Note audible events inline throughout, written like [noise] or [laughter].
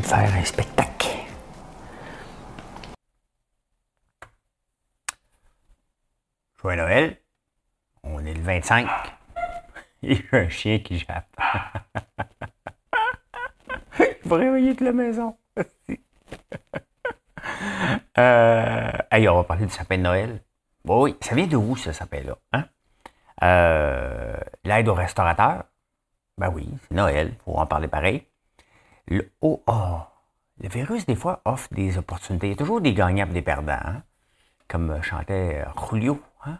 De faire un spectacle. Joyeux Noël. On est le 25. [laughs] Il y a un chien qui jappe. [laughs] Il va réveiller la maison. [laughs] euh, on va parler du sapin de Noël. oui, ça vient de où ce sapin-là? Hein? Euh, L'aide aux restaurateurs. Ben oui, c'est Noël, faut en parler pareil. Le, oh, le virus, des fois, offre des opportunités. Il y a toujours des gagnants et des perdants, hein. comme euh, chantait euh, Julio. Hein?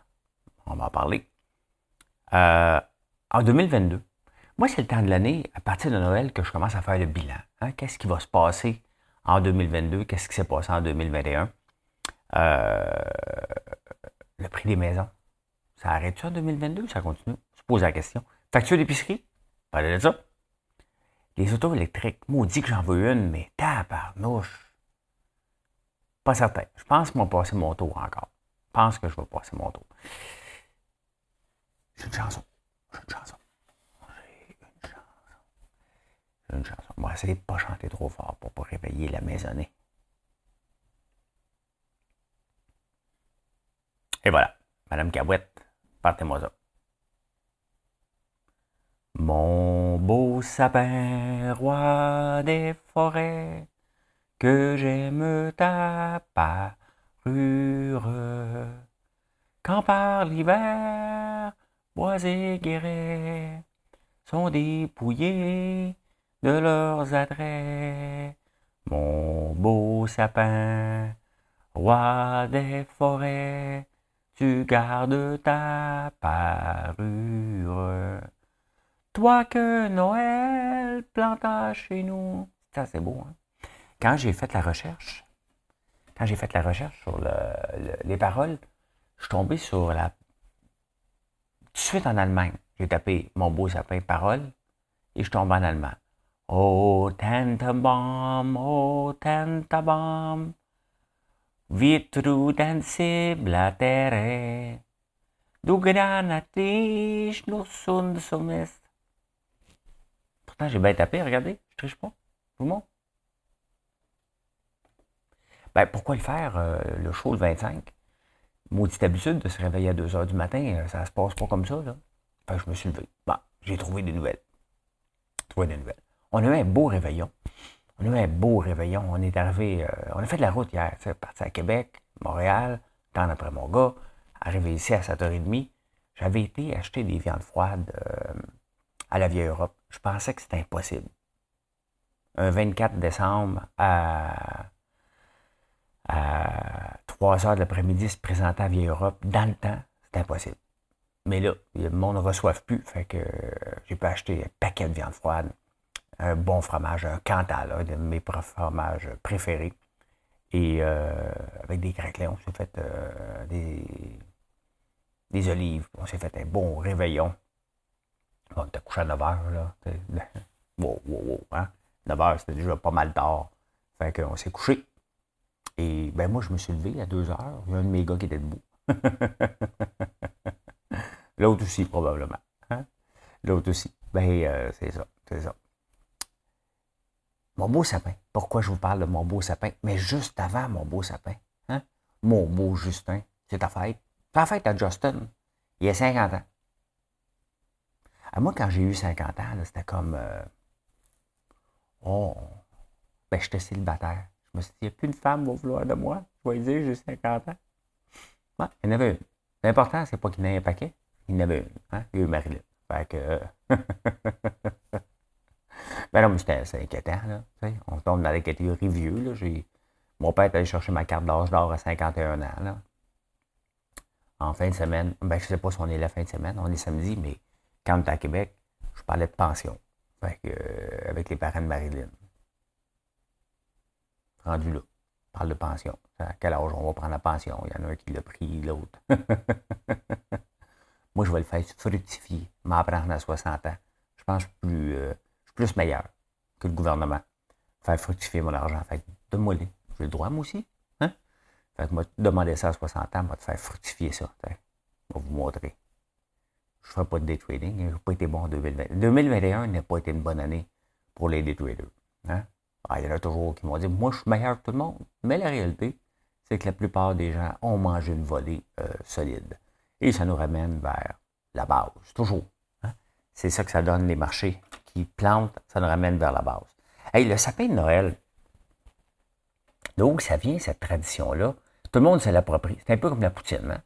On va en parler. Euh, en 2022, moi, c'est le temps de l'année, à partir de Noël, que je commence à faire le bilan. Hein. Qu'est-ce qui va se passer en 2022? Qu'est-ce qui s'est passé en 2021? le prix des maisons. Ça arrête-tu en 2022 ou ça continue? Je pose la question. Facture d'épicerie? Parlez de ça. Les autos électriques, maudit que j'en veux une, mais tabarnouche. Pas certain. Je pense que je passer mon tour encore. Je pense que je vais passer mon tour. J'ai une chanson. J'ai une chanson. J'ai une chanson. J'ai une chanson. On va essayer de ne pas chanter trop fort pour ne pas réveiller la maisonnée. Et voilà. Madame Cabouette, partez-moi ça. Mon beau sapin, roi des forêts, que j'aime ta parure. Quand par l'hiver, bois et guérets sont dépouillés de leurs adrets. Mon beau sapin, roi des forêts, tu gardes ta parure. Toi que Noël planta chez nous. Ça, c'est beau. Hein? Quand j'ai fait la recherche, quand j'ai fait la recherche sur les paroles, je suis tombé sur la. Tout de suite en Allemagne. J'ai tapé mon beau sapin parole et je tombe en allemand. Oh, Tantabam, oh, Tantabam, wie du den Siblatere, du granatisch, nu sund sumest. Pourtant, j'ai bien tapé, regardez, je triche pas. Tout le monde. Ben, pourquoi le faire, euh, le show le 25? Maudite habitude de se réveiller à 2 h du matin, euh, ça se passe pas comme ça, là. Enfin, je me suis levé. Bon, j'ai trouvé des nouvelles. Trouvé des nouvelles. On a eu un beau réveillon. On a eu un beau réveillon. On est arrivé, euh, on a fait de la route hier, parti à Québec, Montréal, temps après mon gars, arrivé ici à 7h30. J'avais été acheter des viandes froides à la vieille Europe. Je pensais que c'était impossible. Un 24 décembre à, 3 heures de l'après-midi se présenter à Vieille Europe, dans le temps, c'est impossible. Mais là, le monde ne reçoit plus, fait que j'ai pu acheter un paquet de viande froide, un bon fromage, un Cantal, un de mes fromages préférés. Et euh, avec des craquelins, on s'est fait euh, des, des olives, on s'est fait un bon réveillon. On était couché à 9 h, là. [laughs] Wow, wow, wow, hein? 9 h, c'était déjà pas mal tard. Fait qu'on s'est couché. Et ben moi, je me suis levé à 2 h. Il y a un de mes gars qui était debout. [laughs] L'autre aussi, probablement. Hein? L'autre aussi. Ben, euh, c'est ça. C'est ça. Mon beau sapin. Pourquoi je vous parle de mon beau sapin? Mais juste avant mon beau sapin. Hein? Mon beau Justin. C'est ta fête. Ta fête à Justin. Il a 50 ans. À moi, quand j'ai eu 50 ans, c'était comme. Euh, oh, ben, j'étais célibataire. Je me suis dit, il n'y a plus une femme qui va vouloir de moi. Je vais dire, j'ai 50 ans. Ouais, il y en avait une. L'important, c'est pas qu'il y ait un paquet. Il y en avait une. Hein? Il y a eu Marilyn. Fait que. [laughs] ben non, mais c'était inquiétant. Là, on tombe dans la catégorie vieux. Là. Mon père est allé chercher ma carte d'âge d'or à 51 ans. Là. En fin de semaine. Ben, je ne sais pas si on est la fin de semaine. On est samedi, mais quand on était à Québec, je parlais de pension. Que, euh, avec les parents de Marilyn. rendu là. On parle de pension. À quel âge on va prendre la pension? Il y en a un qui l'a pris, l'autre. [laughs] Moi, je vais le faire fructifier, m'apprendre à 60 ans. Je pense plus, euh, je suis plus meilleur que le gouvernement. Faire fructifier mon argent. Fait donne-moi les. J'ai le droit, moi aussi. Hein? Fait que moi, demander ça à 60 ans, moi, te faire fructifier ça. Je vais vous montrer. Je ne ferai pas de day trading. Je n'ai pas été bon en 2020. 2021 n'a pas été une bonne année pour les day traders. Hein? Ah, il y en a toujours qui m'ont dit Moi, je suis meilleur que tout le monde. Mais la réalité, c'est que la plupart des gens ont mangé une volée euh, solide. Et ça nous ramène vers la base, toujours. Hein? C'est ça que ça donne les marchés qui plantent, ça nous ramène vers la base. Hey, le sapin de Noël, d'où ça vient cette tradition-là? Tout le monde se l'approprie. C'est un peu comme la poutine, hein?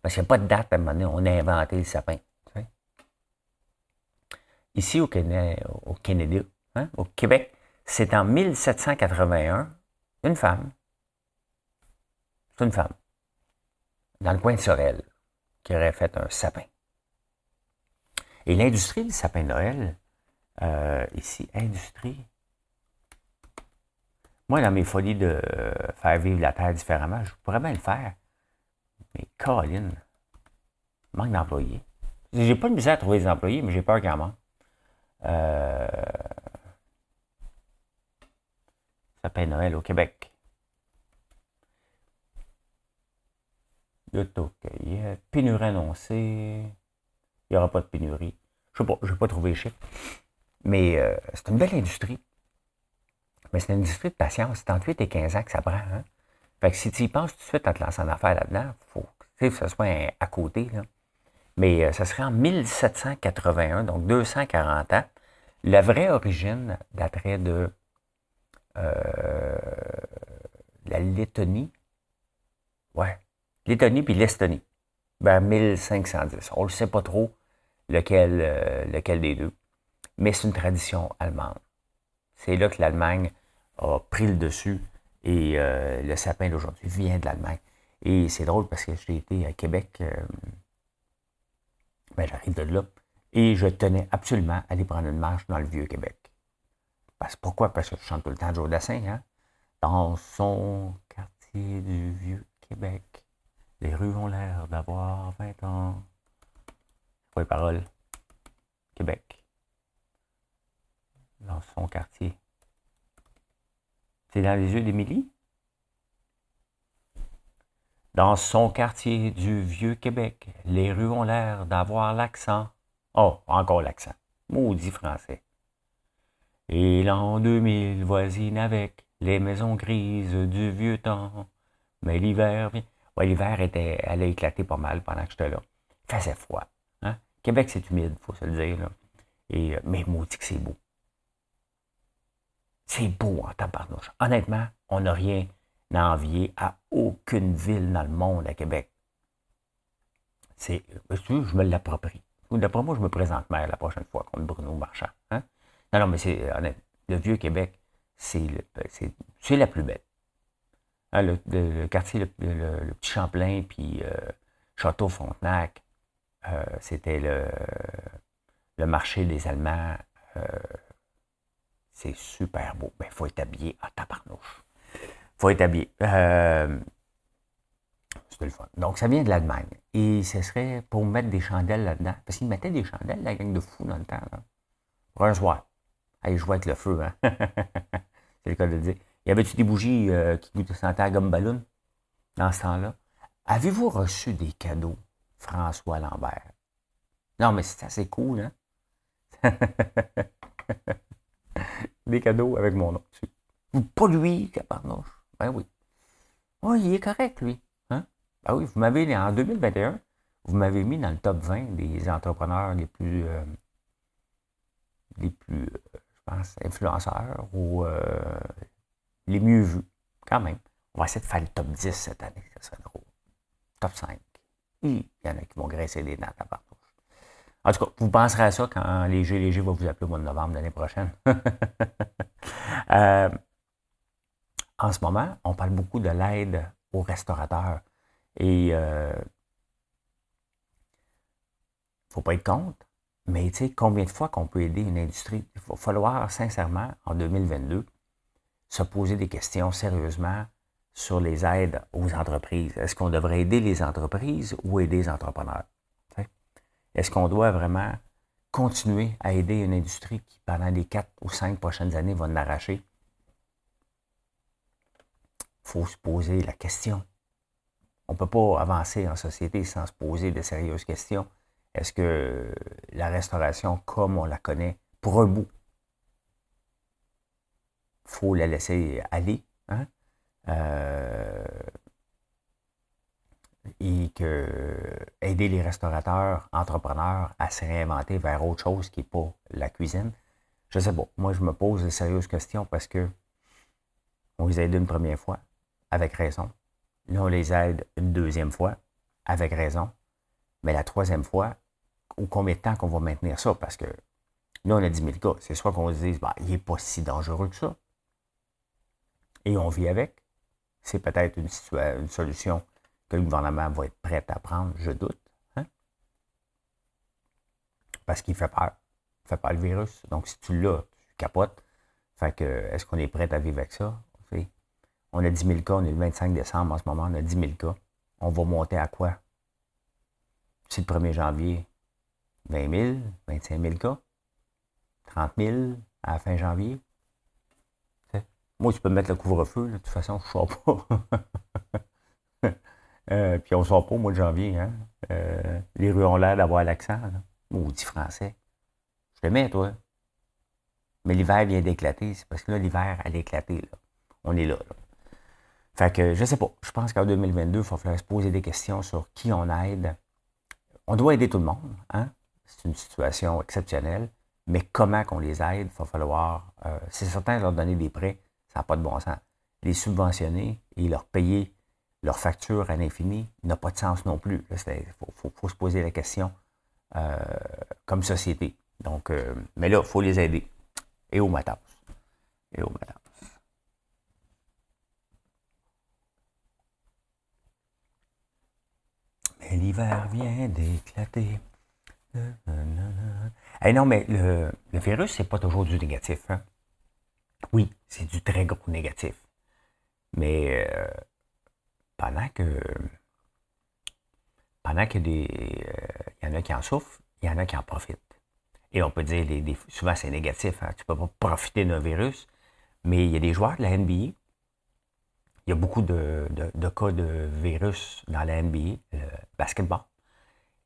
Parce qu'il n'y a pas de date à un moment donné, on a inventé le sapin. Ici au, Canada, hein, au Québec, c'est en 1781, une femme, c'est une femme, dans le coin de Sorel, qui aurait fait un sapin. Et l'industrie du sapin de Noël, euh, ici, industrie. Moi, dans mes folies de faire vivre la terre différemment, je pourrais bien le faire. Mais Colin, manque d'employés. J'ai pas de misère à trouver des employés, mais j'ai peur qu'il en manque. Euh, sapin de Noël au Québec. Pénurie annoncée. Il n'y aura pas de pénurie. Je ne sais pas, je n'ai pas les chiffres. Mais euh, c'est une belle industrie. Mais c'est une industrie de patience. C'est entre 8 et 15 ans que ça prend. Hein? Fait que si tu y penses tout de suite à te lancer en affaires là-dedans, il faut que ce soit à côté. Là. Mais euh, ça serait en 1781, donc 240 ans. La vraie origine daterait de euh, la Lettonie. Ouais, Lettonie puis l'Estonie, vers 1510. On ne sait pas trop lequel, euh, lequel des deux, mais c'est une tradition allemande. C'est là que l'Allemagne a pris le dessus et le sapin d'aujourd'hui vient de l'Allemagne. Et c'est drôle parce que j'ai été à Québec, ben, j'arrive de là, et je tenais absolument à aller prendre une marche dans le vieux Québec. Parce, pourquoi? Parce que je chante tout le temps Joe Dassin, hein? Dans son quartier du vieux Québec. Les rues ont l'air d'avoir 20 ans. Pas les paroles? Québec. Dans son quartier. C'est dans les yeux d'Émilie? Dans son quartier du vieux Québec, les rues ont l'air d'avoir l'accent. Oh, encore l'accent. Maudit français. Et l'an 2000 voisine avec les maisons grises du vieux temps. Mais l'hiver vient l'hiver était, elle a éclaté pas mal pendant que j'étais là. Il faisait froid. Hein? Québec, c'est humide, faut se le dire. Et, euh, mais maudit que c'est beau. C'est beau en tabarnouche. Honnêtement, on n'a rien à envier à aucune ville dans le monde à Québec. C'est, je me l'approprie? D'après moi, je me présente maire la prochaine fois contre Bruno Marchand. Hein? Non, non, mais c'est honnête. Le vieux Québec, c'est, c'est la plus belle. Hein, le, quartier, le, Petit Champlain, puis euh, Château Frontenac, euh, c'était le, marché des Allemands. Euh, c'est super beau. Il ben, faut être habillé à tabarnouche. Faut être habillé. C'était le fun. Donc, ça vient de l'Allemagne. Et ce serait pour mettre des chandelles là-dedans. Parce qu'ils mettaient des chandelles, la gang de fous, dans le temps. Pour un soir. Allez jouer avec le feu, hein? [laughs] c'est le cas de le dire. Y avait-tu des bougies euh, qui vous sentaient à gomme ballon dans ce temps-là? Avez-vous reçu des cadeaux, François Lambert? Non, mais c'est assez cool, hein? [laughs] des cadeaux avec mon nom dessus. Pas lui, caparnouche. Ben oui. Oui, il est correct, lui. Hein? Ben oui, vous m'avez, en 2021, vous m'avez mis dans le top 20 des entrepreneurs les plus, euh, les plus, euh, je pense, influenceurs ou les mieux vus, quand même. On va essayer de faire le top 10 cette année, ça serait drôle. Top 5. Il y en a qui vont graisser les dents à partout. En tout cas, vous penserez à ça quand Léger Léger va vous appeler au mois de novembre l'année prochaine. [laughs] Euh, en ce moment, on parle beaucoup de l'aide aux restaurateurs. Et il euh, ne faut pas être contre, mais tu sais, combien de fois qu'on peut aider une industrie? Il va falloir, sincèrement, en 2022, se poser des questions sérieusement sur les aides aux entreprises. Est-ce qu'on devrait aider les entreprises ou aider les entrepreneurs? Est-ce qu'on doit vraiment continuer à aider une industrie qui, pendant les quatre ou cinq prochaines années, va l'arracher? Faut se poser la question. On ne peut pas avancer en société sans se poser de sérieuses questions. Est-ce que la restauration, comme on la connaît, pour un bout, faut la laisser aller? Hein? Euh, et que aider les restaurateurs, entrepreneurs à se réinventer vers autre chose qui n'est pas la cuisine? Je sais pas. Moi, je me pose de sérieuses questions parce que on les aide une première fois, avec raison. Là, on les aide une deuxième fois, avec raison. Mais la troisième fois, ou combien de temps qu'on va maintenir ça? Parce que là, on a 10 000 cas. C'est soit qu'on se dise, bah, il n'est pas si dangereux que ça. Et on vit avec c'est peut-être une, solution que le gouvernement va être prêt à prendre, je doute. Hein? Parce qu'il fait peur. Il fait peur le virus. Donc, si tu l'as, tu capotes. Fait que, est-ce qu'on est prêt à vivre avec ça? On a 10 000 cas, on est le 25 décembre en ce moment, on a 10 000 cas. On va monter à quoi? C'est le 1er janvier, 20 000, 25 000 cas, 30 000 à la fin janvier, moi, tu peux mettre le couvre-feu, de toute façon, je ne sors pas. [laughs] euh, puis on ne sort pas au mois de janvier. Hein? Euh, les rues ont l'air d'avoir l'accent. Maudit français. Je te mets, toi. Mais l'hiver vient d'éclater. C'est parce que là, l'hiver, elle a éclaté. On est là, là. Fait que, je sais pas. Je pense qu'en 2022, il va falloir se poser des questions sur qui on aide. On doit aider tout le monde. Hein? C'est une situation exceptionnelle. Mais comment qu'on les aide, il va falloir. Euh, c'est certain leur donner des prêts ça n'a pas de bon sens. Les subventionner et leur payer leur facture à l'infini n'a pas de sens non plus. Il faut, se poser la question euh, comme société. Donc, euh, mais là, il faut les aider. Et au matin. Et au matin. Mais l'hiver vient d'éclater. Eh non, mais le, le virus, c'est pas toujours du négatif. Hein? Oui, c'est du très gros négatif. Mais euh, pendant que pendant que des. Euh, il y en a qui en souffrent, il y en a qui en profitent. Et on peut dire, souvent c'est négatif, hein. tu ne peux pas profiter d'un virus, mais il y a des joueurs de la NBA. Il y a beaucoup de, cas de virus dans la NBA, le basketball.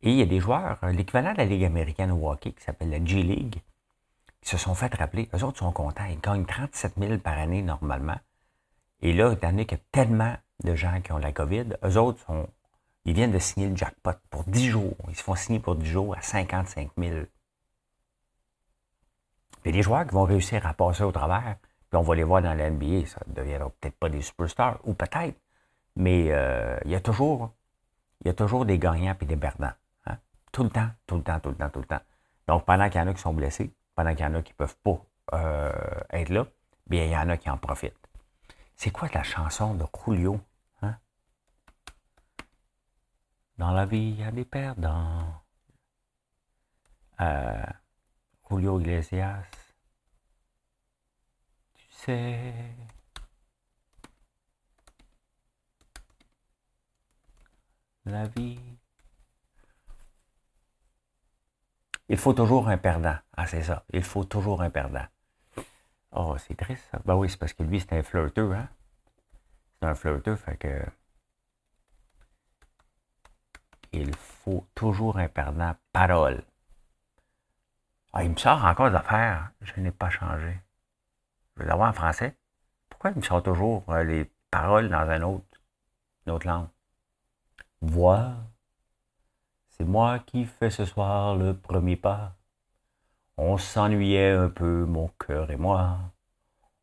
Et il y a des joueurs, l'équivalent de la Ligue américaine au hockey, qui s'appelle la G-League, ils se sont fait rappeler. Eux autres sont contents. Ils gagnent 37 000 par année normalement. Et là, étant donné qu'il y a tellement de gens qui ont la COVID, eux autres sont, ils viennent de signer le jackpot pour 10 jours. Ils se font signer pour 10 jours à 55 000. Il y a des joueurs qui vont réussir à passer au travers, puis on va les voir dans la NBA. Ça ne deviendra peut-être pas des superstars, ou peut-être, mais euh, il, y a toujours, il y a toujours des gagnants et des perdants. Hein. Tout le temps, tout le temps, tout le temps, tout le temps. Donc, pendant qu'il y en a qui sont blessés, pendant qu'il y en a qui ne peuvent pas euh, être là, bien, il y en a qui en profitent. C'est quoi la chanson de Julio? Hein? Dans la vie, il y a des perdants. Euh, Julio Iglesias. Sais. La vie, Il faut toujours un perdant. Ah, c'est ça. Il faut toujours un perdant. Oh, c'est triste, ça. Ben oui, c'est parce que lui, c'est un flirteur, hein? C'est un flirteur, fait que. Il faut toujours un perdant. Parole. Ah, il me sort encore d'affaires. Je n'ai pas changé. Je vais l'avoir en français. Pourquoi il me sort toujours euh, les paroles dans un autre, une autre langue? Voix, c'est moi qui fais ce soir le premier pas. On s'ennuyait un peu, mon cœur et moi.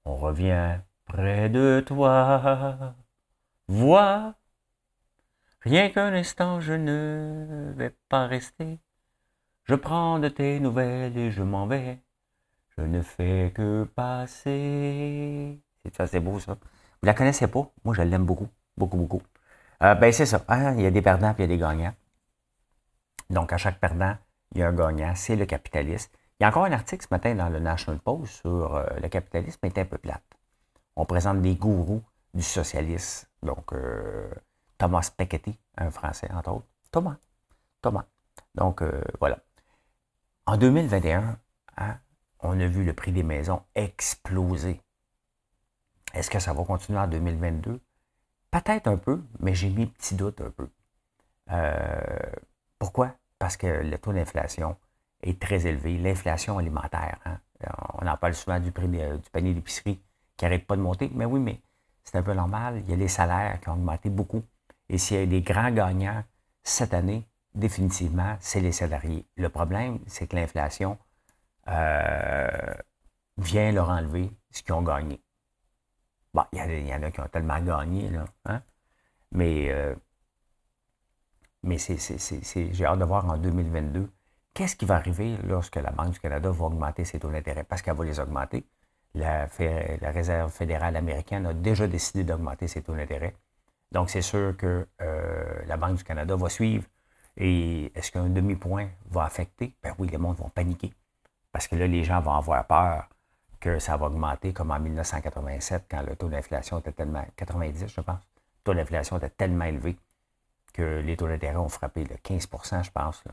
On revient près de toi. Vois, rien qu'un instant, je ne vais pas rester. Je prends de tes nouvelles et je m'en vais. Ne fais que passer. C'est ça, c'est beau ça. Vous la connaissez pas? Moi, je l'aime beaucoup, beaucoup, beaucoup. Euh, ben, c'est ça. Hein? Il y a des perdants et il y a des gagnants. Donc, à chaque perdant, il y a un gagnant, c'est le capitaliste. Il y a encore un article ce matin dans le National Post sur euh, le capitalisme est un peu plate. On présente des gourous du socialisme. Donc, euh, Thomas Piketty, un Français, entre autres. Thomas. Thomas. Donc, voilà. En 2021, hein, on a vu le prix des maisons exploser. Est-ce que ça va continuer en 2022? Peut-être un peu, mais j'ai mis petit doute un peu. Euh, pourquoi? Parce que le taux d'inflation est très élevé. L'inflation alimentaire, hein. on en parle souvent du prix du panier d'épicerie qui n'arrête pas de monter. Mais oui, mais c'est un peu normal. Il y a les salaires qui ont augmenté beaucoup. Et s'il y a des grands gagnants cette année, définitivement, c'est les salariés. Le problème, c'est que l'inflation euh, vient leur enlever ce qu'ils ont gagné. Bon, il y, en a qui ont tellement gagné, là. Hein? Mais, euh, c'est, j'ai hâte de voir en 2022 qu'est-ce qui va arriver lorsque la Banque du Canada va augmenter ses taux d'intérêt, parce qu'elle va les augmenter. La, Réserve fédérale américaine a déjà décidé d'augmenter ses taux d'intérêt. Donc, c'est sûr que euh, la Banque du Canada va suivre. Et est-ce qu'un demi-point va affecter? Ben oui, les monde vont paniquer. Parce que là, les gens vont avoir peur que ça va augmenter comme en 1987 quand le taux d'inflation était tellement, 90 je pense, le taux d'inflation était tellement élevé que les taux d'intérêt ont frappé le 15% je pense.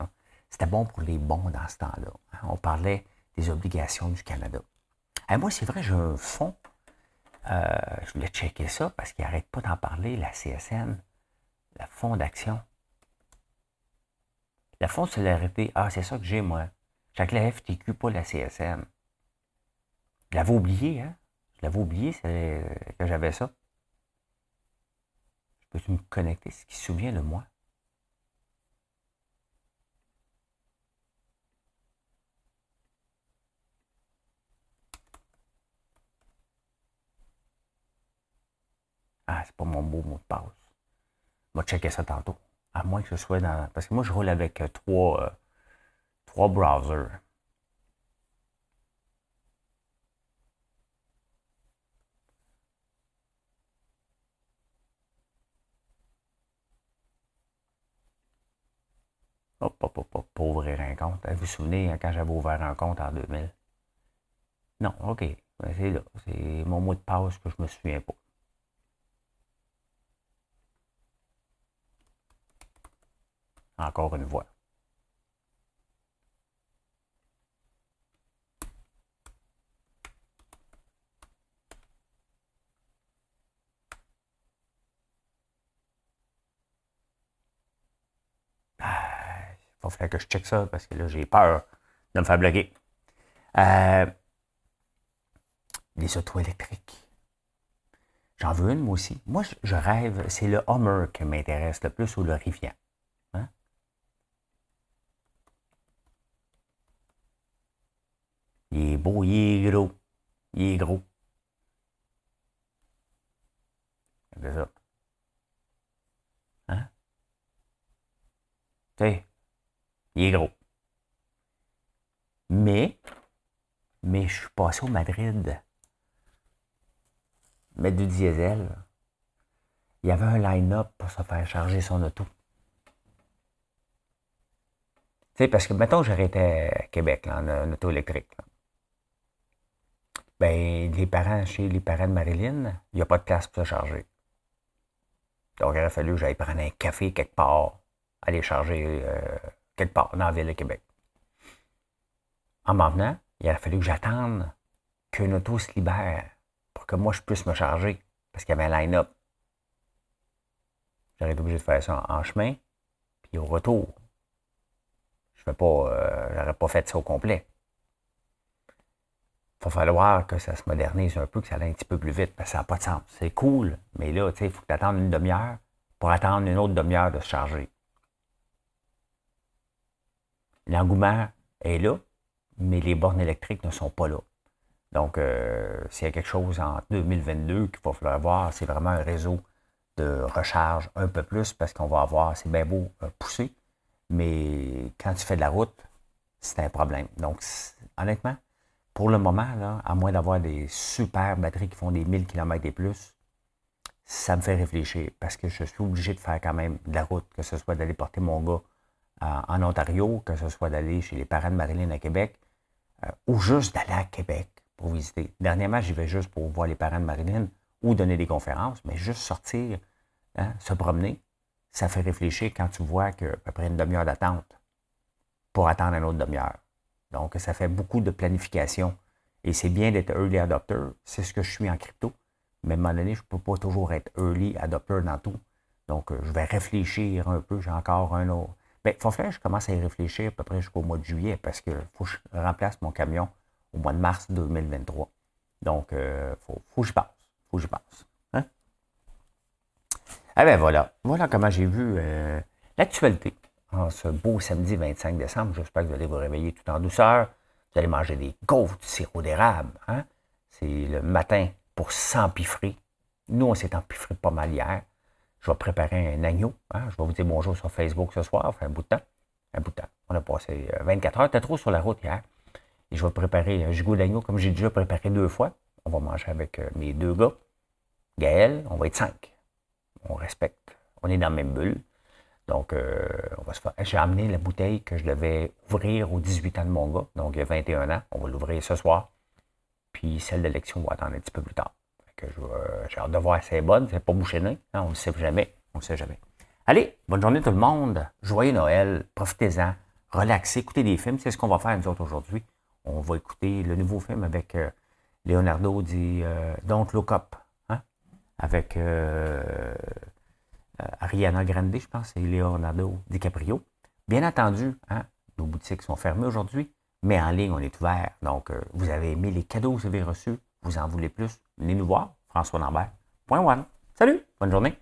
C'était bon pour les bons dans ce temps-là. Hein. On parlait des obligations du Canada. Et moi, c'est vrai, j'ai un fonds. Euh, je voulais checker ça parce qu'il n'arrête pas d'en parler, la CSN, la fonds d'action. La fonds de solidarité, ah, c'est ça que j'ai, moi. J'ai la FTQ, pas la CSN. Je l'avais oublié, hein? Je l'avais oublié que j'avais ça. Je peux me connecter, ce qui se souvient de moi? Ah, c'est pas mon beau mot de passe. On va checker ça tantôt. À moins que ce soit dans. Parce que moi, je roule avec euh, trois, euh, trois browsers. Hop, hop, hop, hop, pour ouvrir un compte. Vous vous souvenez hein, quand j'avais ouvert un compte en 2000? Non, OK. Ben, c'est là. C'est mon mot de passe que je me souviens pas. Encore une fois. Il va falloir que je check ça parce que là, j'ai peur de me faire bloquer. Euh, les autos électriques. J'en veux une, moi aussi. Moi, je rêve, c'est le Hummer qui m'intéresse le plus ou le Rivian. Hein? Il est beau, il est gros. Il est gros. C'est ça. Hein? Tu sais, il est gros. Mais, mais je suis passé au Madrid. Mettre du diesel. Il y avait un line-up pour se faire charger son auto. Tu sais, parce que, mettons, j'arrêtais à Québec, en, auto électrique. Ben, les parents, chez les parents de Marilyn, il n'y a pas de place pour se charger. Donc, il aurait fallu que j'aille prendre un café quelque part, aller charger euh, quelque part dans la ville de Québec. En m'en venant, il a fallu que j'attende qu'une auto se libère pour que moi je puisse me charger parce qu'il y avait un line-up. J'aurais été obligé de faire ça en, chemin, puis au retour. Je n'aurais pas, euh, pas fait ça au complet. Il va falloir que ça se modernise un peu, que ça aille un petit peu plus vite, parce que ça n'a pas de sens. C'est cool, mais là, il faut que tu attendes une demi-heure pour attendre une autre demi-heure de se charger. L'engouement est là, mais les bornes électriques ne sont pas là. Donc, euh, s'il y a quelque chose en 2022 qu'il va falloir voir, c'est vraiment un réseau de recharge un peu plus parce qu'on va avoir, c'est bien beau euh, pousser, mais quand tu fais de la route, c'est un problème. Donc, honnêtement, pour le moment, à moins d'avoir des super batteries qui font des 1000 km et plus, ça me fait réfléchir parce que je suis obligé de faire quand même de la route, que ce soit d'aller porter mon gars en Ontario, que ce soit d'aller chez les parents de Marilyn à Québec, euh, ou juste d'aller à Québec pour visiter. Dernièrement, j'y vais juste pour voir les parents de Marilyn, ou donner des conférences, mais juste sortir, hein, se promener, ça fait réfléchir quand tu vois qu'à peu près une demi-heure d'attente pour attendre une autre demi-heure. Donc, ça fait beaucoup de planification. Et c'est bien d'être early adopter. C'est ce que je suis en crypto. Mais à un moment donné, je ne peux pas toujours être early adopter dans tout. Donc, euh, je vais réfléchir un peu. J'ai encore un autre. Mais il faut faire je commence à y réfléchir à peu près jusqu'au mois de juillet parce qu'il faut que je remplace mon camion au mois de mars 2023. Donc, il euh, faut, faut que j'y passe. faut que j'y passe. Hein? Eh bien, voilà. Voilà comment j'ai vu euh, l'actualité en ce beau samedi 25 décembre. J'espère que vous allez vous réveiller tout en douceur. Vous allez manger des gaufres, du sirop d'érable. Hein? C'est le matin pour s'empiffrer. Nous, on s'est empiffré pas mal hier. Je vais préparer un agneau. Hein? Je vais vous dire bonjour sur Facebook ce soir. Fait un bout de temps. Un bout de temps. On a passé 24 euh, heures. T'es trop sur la route hier. Et je vais préparer un gigot d'agneau comme j'ai déjà préparé deux fois. On va manger avec euh, mes deux gars. Gaël, on va être cinq. On respecte. On est dans la même bulle. Donc, euh, on va se faire... j'ai amené la bouteille que je devais ouvrir aux 18 ans de mon gars. Donc, il y a 21 ans. On va l'ouvrir ce soir. Puis celle d'élection, on va attendre un petit peu plus tard. J'ai hâte de voir si bonne. C'est pas bouché hein, On ne sait jamais. On ne sait jamais. Allez, bonne journée tout le monde. Joyeux Noël. Profitez-en. Relaxez. Écoutez des films. C'est ce qu'on va faire nous autres aujourd'hui. On va écouter le nouveau film avec euh, Leonardo dit euh, Don't Look Up. Hein? Avec euh, Ariana Grande, je pense, et Leonardo DiCaprio. Bien entendu, hein, nos boutiques sont fermées aujourd'hui, mais en ligne, on est ouvert. Donc, vous avez aimé les cadeaux que vous avez reçus, vous en voulez plus, venez nous voir, François Lambert. Point one. Salut, bonne journée.